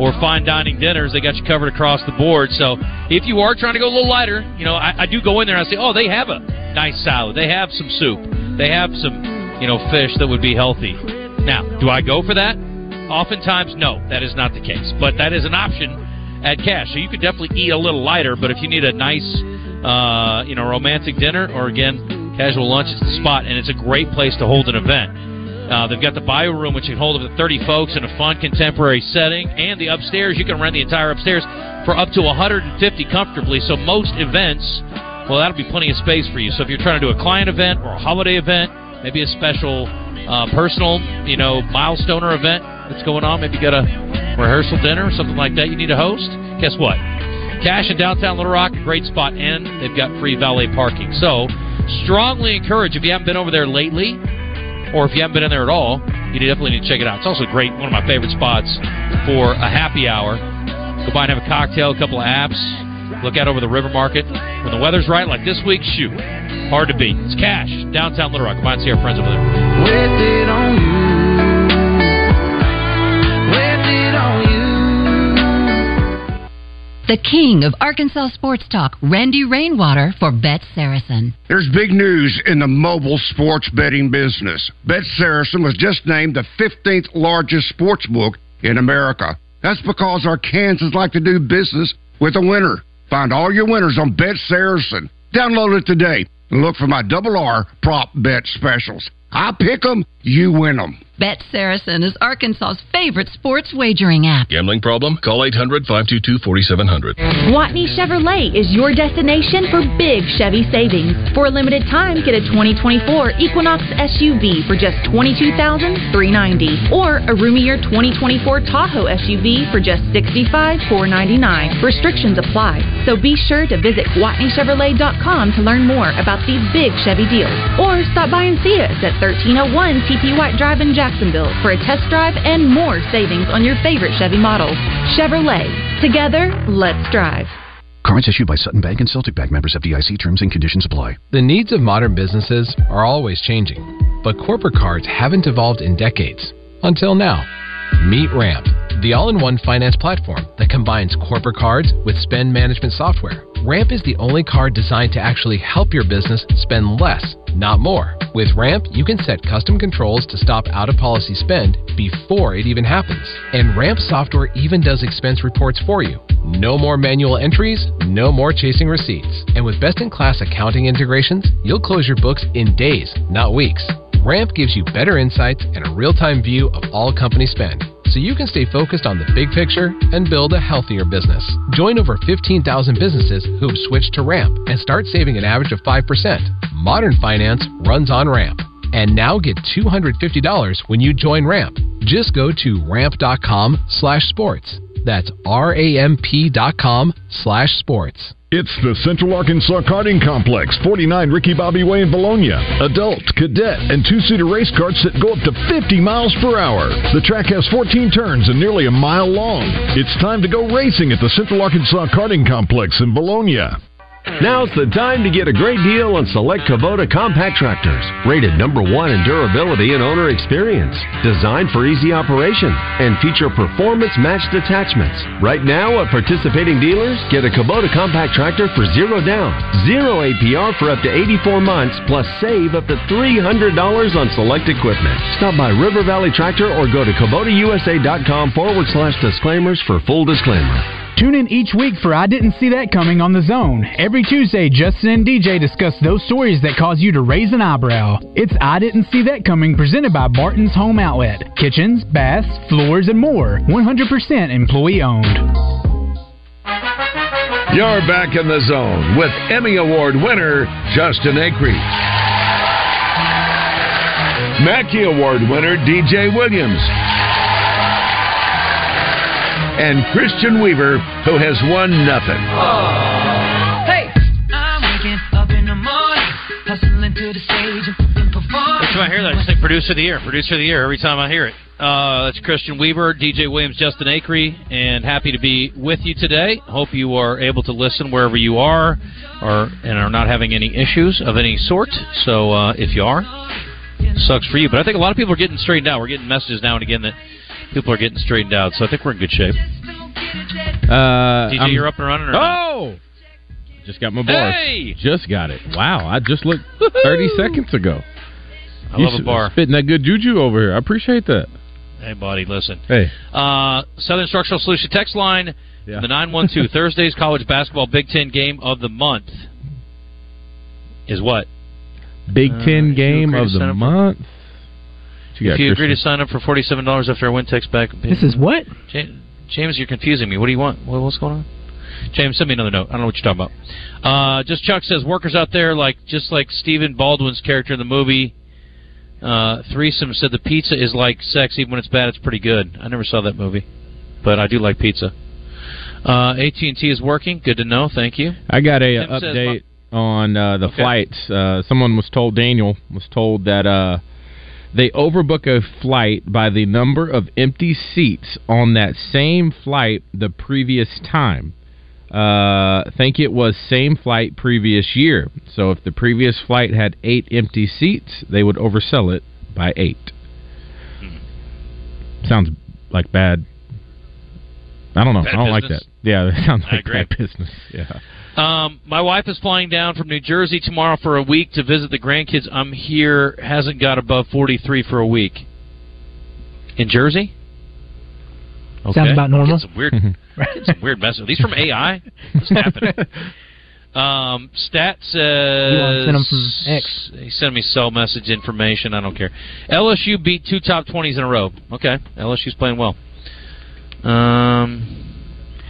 or fine dining dinners, they got you covered across the board. So if you are trying to go a little lighter, you know, I, I do go in there and I say, oh, they have a nice salad. They have some soup. They have some, you know, fish that would be healthy. Now, do I go for that? Oftentimes, no, that is not the case. But that is an option at Cash. So you could definitely eat a little lighter, but if you need a nice, uh, you know, romantic dinner or again, casual lunch, it's the spot, and it's a great place to hold an event. Uh, they've got the bio room, which can hold up to 30 folks in a fun contemporary setting, and the upstairs. You can rent the entire upstairs for up to 150 comfortably. So most events, well, that'll be plenty of space for you. So if you're trying to do a client event or a holiday event, maybe a special uh, personal, you know, milestoner event that's going on, maybe you got a rehearsal dinner or something like that you need a host. Guess what? Cash in downtown Little Rock, great spot, and they've got free valet parking. So strongly encourage if you haven't been over there lately or if you haven't been in there at all, you definitely need to check it out. It's also great, one of my favorite spots for a happy hour. Go by and have a cocktail, a couple of apps, look out over the river market. When the weather's right, like this week, shoot, hard to beat. It's Cash, downtown Little Rock. Go by and see our friends over there. Wasted on on you. The king of Arkansas sports talk, Randy Rainwater for Bet Saracen. There's big news in the mobile sports betting business. Bet Saracen was just named the 15th largest sports book in America. That's because Arkansans like to do business with a winner. Find all your winners on Bet Saracen. Download it today and look for my double R prop bet specials. I pick 'em, you win 'em. Bet Saracen is Arkansas's favorite sports wagering app. Gambling problem? Call 800 522 4700. Gwatney Chevrolet is your destination for big Chevy savings. For a limited time, get a 2024 Equinox SUV for just 22,390 or a roomier 2024 Tahoe SUV for just $65,499. Restrictions apply, so be sure to visit GwatneyChevrolet.com to learn more about these big Chevy deals or stop by and see us at 1301 TP White Drive in Jacksonville for a test drive and more savings on your favorite Chevy models. Chevrolet. Together, let's drive. Cards issued by Sutton Bank and Celtic Bank members FDIC terms and conditions apply. The needs of modern businesses are always changing, but corporate cards haven't evolved in decades. Until now. Meet Ramp, the all in one finance platform that combines corporate cards with spend management software. Ramp is the only card designed to actually help your business spend less, not more. With Ramp, you can set custom controls to stop out of policy spend before it even happens. And Ramp software even does expense reports for you. No more manual entries, no more chasing receipts. And with best in class accounting integrations, you'll close your books in days, not weeks. Ramp gives you better insights and a real time view of all company spend, so you can stay focused on the big picture and build a healthier business. Join over 15,000 businesses who've switched to Ramp and start saving an average of 5%. Modern finance runs on Ramp. And now get $250 when you join Ramp. Just go to ramp.com slash sports. That's R-A-M-P dot com slash sports. It's the Central Arkansas Karting Complex, 49 Ricky Bobby Way in Vilonia. Adult, cadet, and two seater race karts that go up to 50 miles per hour. The track has 14 turns and nearly a mile long. It's time to go racing at the Central Arkansas Karting Complex in Vilonia. Now's the time to get a great deal on select Kubota compact tractors, rated number one in durability and owner experience, designed for easy operation, and feature performance matched attachments. Right now at participating dealers, get a Kubota compact tractor for zero down, zero APR for up to 84 months, plus save up to $300 on select equipment. Stop by River Valley Tractor or go to KubotaUSA.com forward slash disclaimers for full disclaimer. Tune in each week for I Didn't See That Coming on the Zone. Every Tuesday, Justin and DJ discuss those stories that cause you to raise an eyebrow. It's I Didn't See That Coming presented by Barton's Home Outlet. Kitchens, baths, floors, and more. 100% employee owned. You're back in the zone with Emmy Award winner Justin Acree. Mackey Award winner DJ Williams. And Christian Weaver, who has won nothing. Hey! I'm waking up in the morning, hustling to the stage and performing. Every time I hear that, I just think producer of the year, producer of the year. Every time I hear it, uh, that's Christian Weaver, DJ Williams, Justin Acree, and happy to be with you today. Hope you are able to listen wherever you are, or and are not having any issues of any sort. So uh, if you are, sucks for you. But I think a lot of people are getting straightened out. We're getting messages now and again that people are getting straightened out. So I think we're in good shape. Uh, DJ, I'm- you're up and running. Or not? Oh! Just got my bar. Hey! Just got it. Wow, I just looked 30 seconds ago. I You love a bar. Spitting that good juju over here. I appreciate that. Hey, buddy, listen. Hey. Uh, Southern Structural Solution text line, Yeah. the 912 [LAUGHS] Thursday's college basketball Big Ten game of the month is what? Big Uh, Ten game of the month. Did you got, if you agree to sign up for forty-seven dollars after I win text back. This is what? James, you're confusing me. What do you want? What's going on? James, send me another note. I don't know what you're talking about. Uh, just Chuck says workers out there like just like Stephen Baldwin's character in the movie. Uh, threesome said the pizza is like sex. Even when it's bad, it's pretty good. I never saw that movie, but I do like pizza. Uh, AT and T is working. Good to know. Thank you. I got a Tim uh, says update on uh, the Okay. flights. Uh, someone was told Daniel was told that uh, they overbook a flight by the number of empty seats on that same flight the previous time. Uh, I think it was same flight previous year. So if the previous flight had eight empty seats, they would oversell it by eight. Sounds like bad. I don't know. Bad I don't like that. Yeah, [LAUGHS] that sounds like agree. bad business. [LAUGHS] Yeah. Um, my wife is flying down from New Jersey tomorrow for a week to visit the grandkids. I'm here. Hasn't got above 43 for a week. In Jersey? Sounds about normal. Getting some weird, [LAUGHS] getting some weird messages. Are these from AI? What's happening? Um, Stat says. You wanna from X. He sent me cell message information. I don't care. LSU beat two top 20s in a row. Okay. LSU's playing well. Um.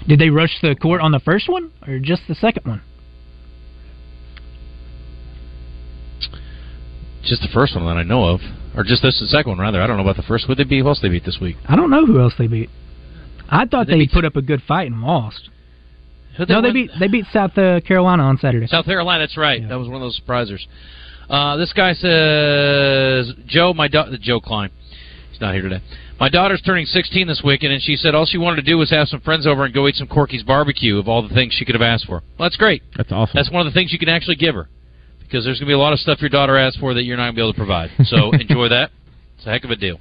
Did they rush the court on the first one or just the second one? Just the first one that I know of, or just this the second one rather. I don't know about the first. Who they beat? Who else they beat this week? I don't know who else they beat. I thought Did they they, beat put up a good fight and lost. Who no, they beat they beat South uh, Carolina on Saturday. South Carolina. That's right. That was one of those surprisers. Uh, this guy says, Joe, my daughter, Joe Klein. Not here today. My daughter's turning 16 this weekend, and she said all she wanted to do was have some friends over and go eat some Corky's barbecue of all the things she could have asked for. Well, that's great. That's awesome. That's one of the things you can actually give her because there's going to be a lot of stuff your daughter asks for that you're not going to be able to provide. So [LAUGHS] enjoy that. It's a heck of a deal.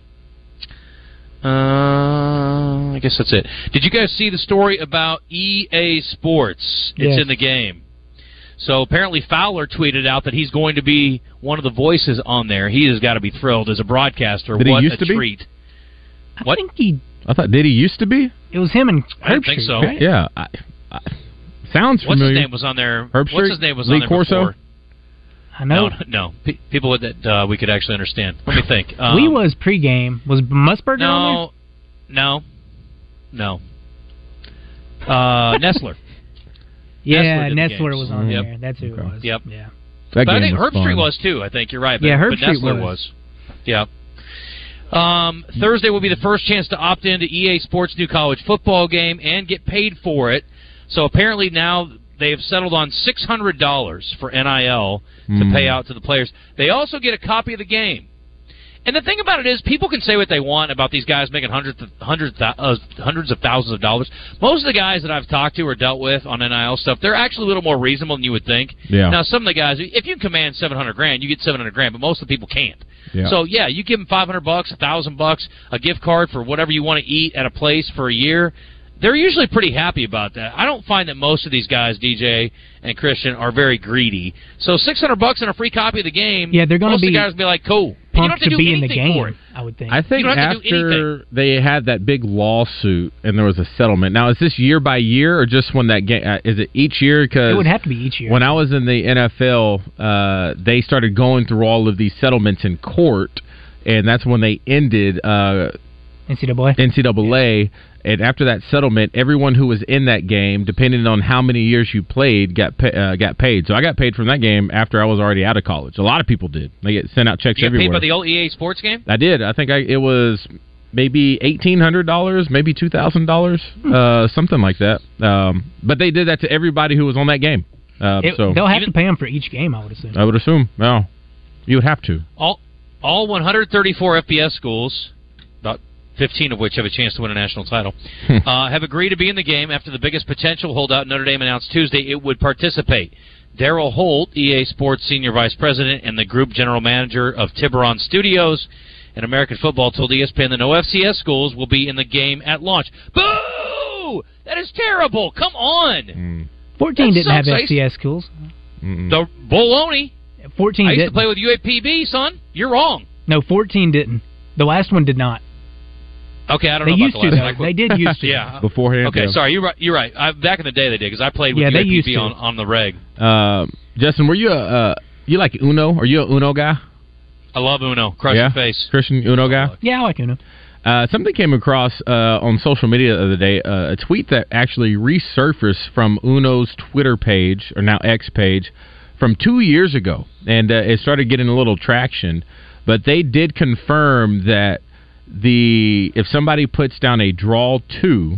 Uh, I guess that's it. Did you guys see the story about EA Sports? It's Yes. in the game. So apparently Fowler tweeted out that he's going to be one of the voices on there. He has got to be thrilled as a broadcaster. Did he used a to be? treat! I think he. I thought did he used to be? It was him and I didn't think so. right? Yeah. I, I, sounds What's familiar. his name was on there? Herb What's Street? his name was Lee on there Corso? before? I know. No, no. Pe- people that uh, we could actually understand. Let me think. [LAUGHS] Um, we was pregame. Was Musburger on there? no, no, no. Uh, Nessler. There? Yeah, Nessler did the Nessler was on Yep. there. That's who it was. Yep. Yeah. That but I think Herbstreit was too. I think you're right. But, Yeah, Herb but Street Nessler was. Yeah. Um, Thursday will be the first chance to opt into EA Sports' new college football game and get paid for it. So apparently now they have settled on six hundred dollars for NIL to Hmm. pay out to the players. They also get a copy of the game. And the thing about it is, people can say what they want about these guys making hundreds, of, hundreds, uh, hundreds of thousands of dollars. Most of the guys that I've talked to or dealt with on NIL stuff, they're actually a little more reasonable than you would think. Yeah. Now, some of the guys, if you can command seven hundred grand, you get seven hundred grand, but most of the people can't. Yeah. So yeah, you give them five hundred bucks, a thousand bucks, a gift card for whatever you want to eat at a place for a year. They're usually pretty happy about that. I don't find that most of these guys, DJ and Christian, are very greedy. So six hundred bucks and a free copy of the game. Yeah, they're gonna most of be the guys will be like, cool. And you don't Pumped to, to be in the game. I would think. I think You don't have to do after they had that big lawsuit and there was a settlement. Now, is this year by year or just when that game? Uh, is it each year? Because It would have to be each year. When I was in the NFL, uh, they started going through all of these settlements in court, and that's when they ended uh, NCAA. NCAA. And after that settlement, everyone who was in that game, depending on how many years you played, got pa- uh, got paid. So I got paid from that game after I was already out of college. A lot of people did. They get sent out checks You get everywhere. paid by the old EA Sports game. I did. I think I it was maybe eighteen hundred dollars, maybe two thousand dollars, uh, something like that. Um, but they did that to everybody who was on that game. Uh, It- so they'll have to pay them for each game, I would assume. I would assume. No, you would have to. All all 134 FBS schools, about 15 of which have a chance to win a national title, uh, have agreed to be in the game after the biggest potential holdout Notre Dame announced Tuesday it would participate. Daryl Holt, EA Sports Senior Vice President and the Group General Manager of Tiburon Studios and American Football, told ESPN that no FCS schools will be in the game at launch. Boo! That is terrible. Come on. 14 That didn't have sucks. I used- FCS schools. The Bologna. 14 I used didn't. to play with UAPB, son. You're wrong. No, 14 didn't. The last one did not. Okay, I don't They know used about the to, last though. one. They did used to. [LAUGHS] yeah. Beforehand, Okay, yeah. sorry. You're right. You're right. I, back in the day, they did because I played with Yeah, they UAPB used to. on on the reg. Uh, Justin, were you a uh, you like Uno? Are you a Uno guy? I love Uno. Crush yeah, your face. Christian Uno guy. Yeah, I like Uno. Uh, something came across uh, on social media the other day, uh, a tweet that actually resurfaced from Uno's Twitter page, or now X page, from two years ago. And uh, it started getting a little traction. But they did confirm that the if somebody puts down a draw two,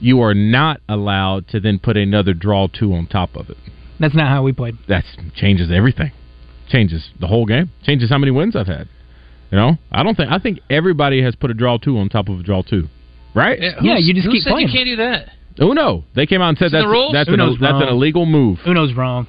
you are not allowed to then put another draw two on top of it. That's not how we played. That changes everything. Changes the whole game. Changes how many wins I've had. You know, I don't think I think everybody has put a draw two on top of a draw two, right? who's- who said You can't do that. Uno. They came out and said It's that's rules? that's an, that's an illegal move. Uno's wrong.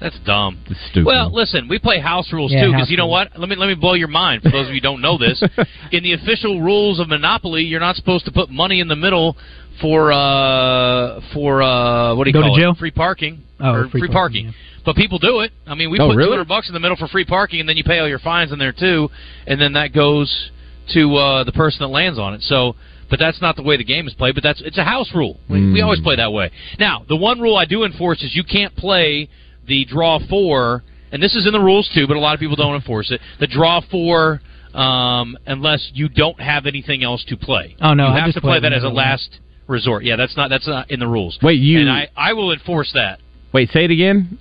That's dumb. It's stupid. Well, listen, we play house rules Yeah, too because you know rules. what? Let me let me blow your mind. For those of you who don't know this, [LAUGHS] in the official rules of Monopoly, you're not supposed to put money in the middle for uh for uh what do you Go to call jail? it? Free parking Oh, or free free, parking, parking. But people do it. I mean, we Oh, put really? 200 bucks in the middle for free parking, and then you pay all your fines in there too, and then that goes to uh the person that lands on it. So. But that's not the way the game is played. But that's it's a house rule. We, we Mm. always play that way. Now, the one rule I do enforce is you can't play the draw four, and this is in the rules too, but a lot of people don't enforce it. The draw four, um, unless you don't have anything else to play. Oh, no, you I have to play that as a whenever I want. last resort. Yeah, that's not that's not in the rules. Wait, you- and I I will enforce that. Wait, say it again.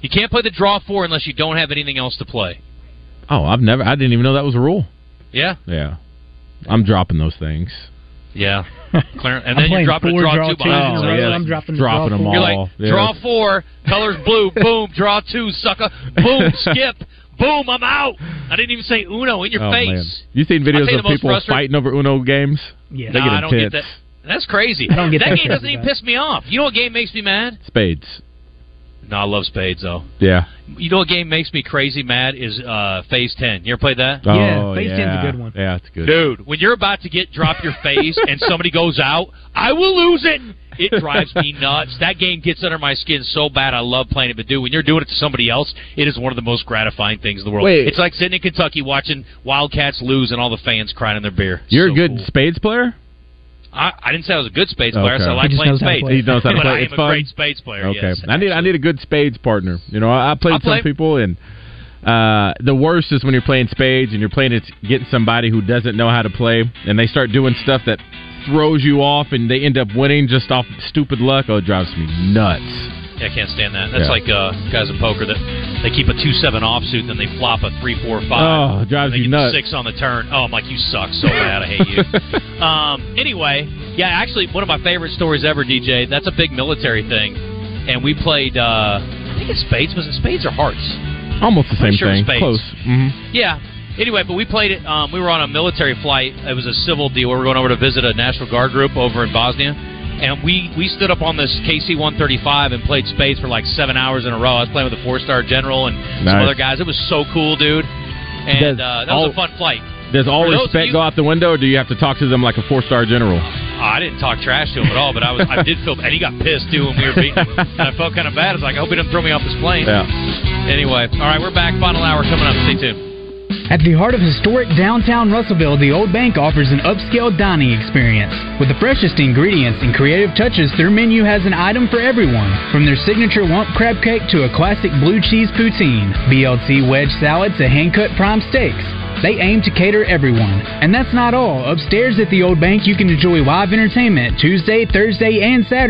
You can't play the draw four unless you don't have anything else to play. Oh, I've never. I didn't even know that was a rule. Yeah, Yeah, I'm dropping those things. Yeah. [LAUGHS] Clear, and I'm then you're playing dropping a four draw, draw two twos behind in a it. I'm dropping dropping draw them four. You're all. like Yeah. draw four, colors blue, [LAUGHS] boom, draw two, sucker, boom, [LAUGHS] skip, boom, I'm out. I didn't even say Uno in your oh, face. Man. You seen videos of people frustrating- fighting over Uno games? Yeah. they Nah, get I don't get that. That's crazy. I don't get that that game doesn't even about piss me off. You know what game makes me mad? Spades. No, I love spades though. Yeah. You know what game makes me crazy mad is uh Phase Ten. You ever played that? Oh, Phase 10's a good one. Yeah, it's good. Dude, when you're about to get drop your phase and somebody goes out, I will lose it. It drives me nuts. That game gets under my skin so bad. I love playing it, but dude, when you're doing it to somebody else, it is one of the most gratifying things in the world. Wait. It's like sitting in Kentucky watching Wildcats lose and all the fans crying in their beer. You're So a good cool. spades player. I, I didn't say I was a good spades player. I Okay. said I like just playing knows how to spades. play. He knows how to [LAUGHS] but play. I am It's a fun. great spades player. Okay, yes. I need I need a good spades partner. You know, I, I played I'll some play. people, and uh, the worst is when you're playing spades and you're playing it getting somebody who doesn't know how to play, and they start doing stuff that throws you off, and they end up winning just off stupid luck. Oh, it drives me nuts. Yeah, I can't stand that. That's Yeah. like uh, guys in poker that they keep a two seven offsuit, then they flop a three four five. Oh, drives and they me get nuts. Six on the turn. Oh, I'm like, you suck so bad. I hate you. [LAUGHS] um, anyway, yeah, actually, one of my favorite stories ever, DJ. That's a big military thing, and we played. Uh, I think it's spades. Was it spades or hearts? Almost the same sure thing. spades. Close. hmm Yeah. Anyway, but we played it. Um, we were on a military flight. It was a civil deal. We were going over to visit a National Guard group over in Bosnia, and we we stood up on this KC 135 and played spades for like seven hours in a row. I was playing with a four star general and some other guys. It was so cool, dude. And uh, that was all- a fun flight. Does all respect you- go out the window, or do you have to talk to them like a four star general? I didn't talk trash to him at all, but I was I did feel and he got pissed too when we were beating. him. and I felt kind of bad. I was like, I hope he doesn't throw me off this plane. Yeah. Anyway, all right, we're back. Final hour coming up. Stay tuned. At the heart of historic downtown Russellville, the Old Bank offers an upscale dining experience. With the freshest ingredients and creative touches, their menu has an item for everyone. From their signature lump crab cake to a classic blue cheese poutine, BLT wedge salad to hand-cut prime steaks. They aim to cater everyone. And that's not all. Upstairs at the Old Bank, you can enjoy live entertainment Tuesday, Thursday, and Saturday.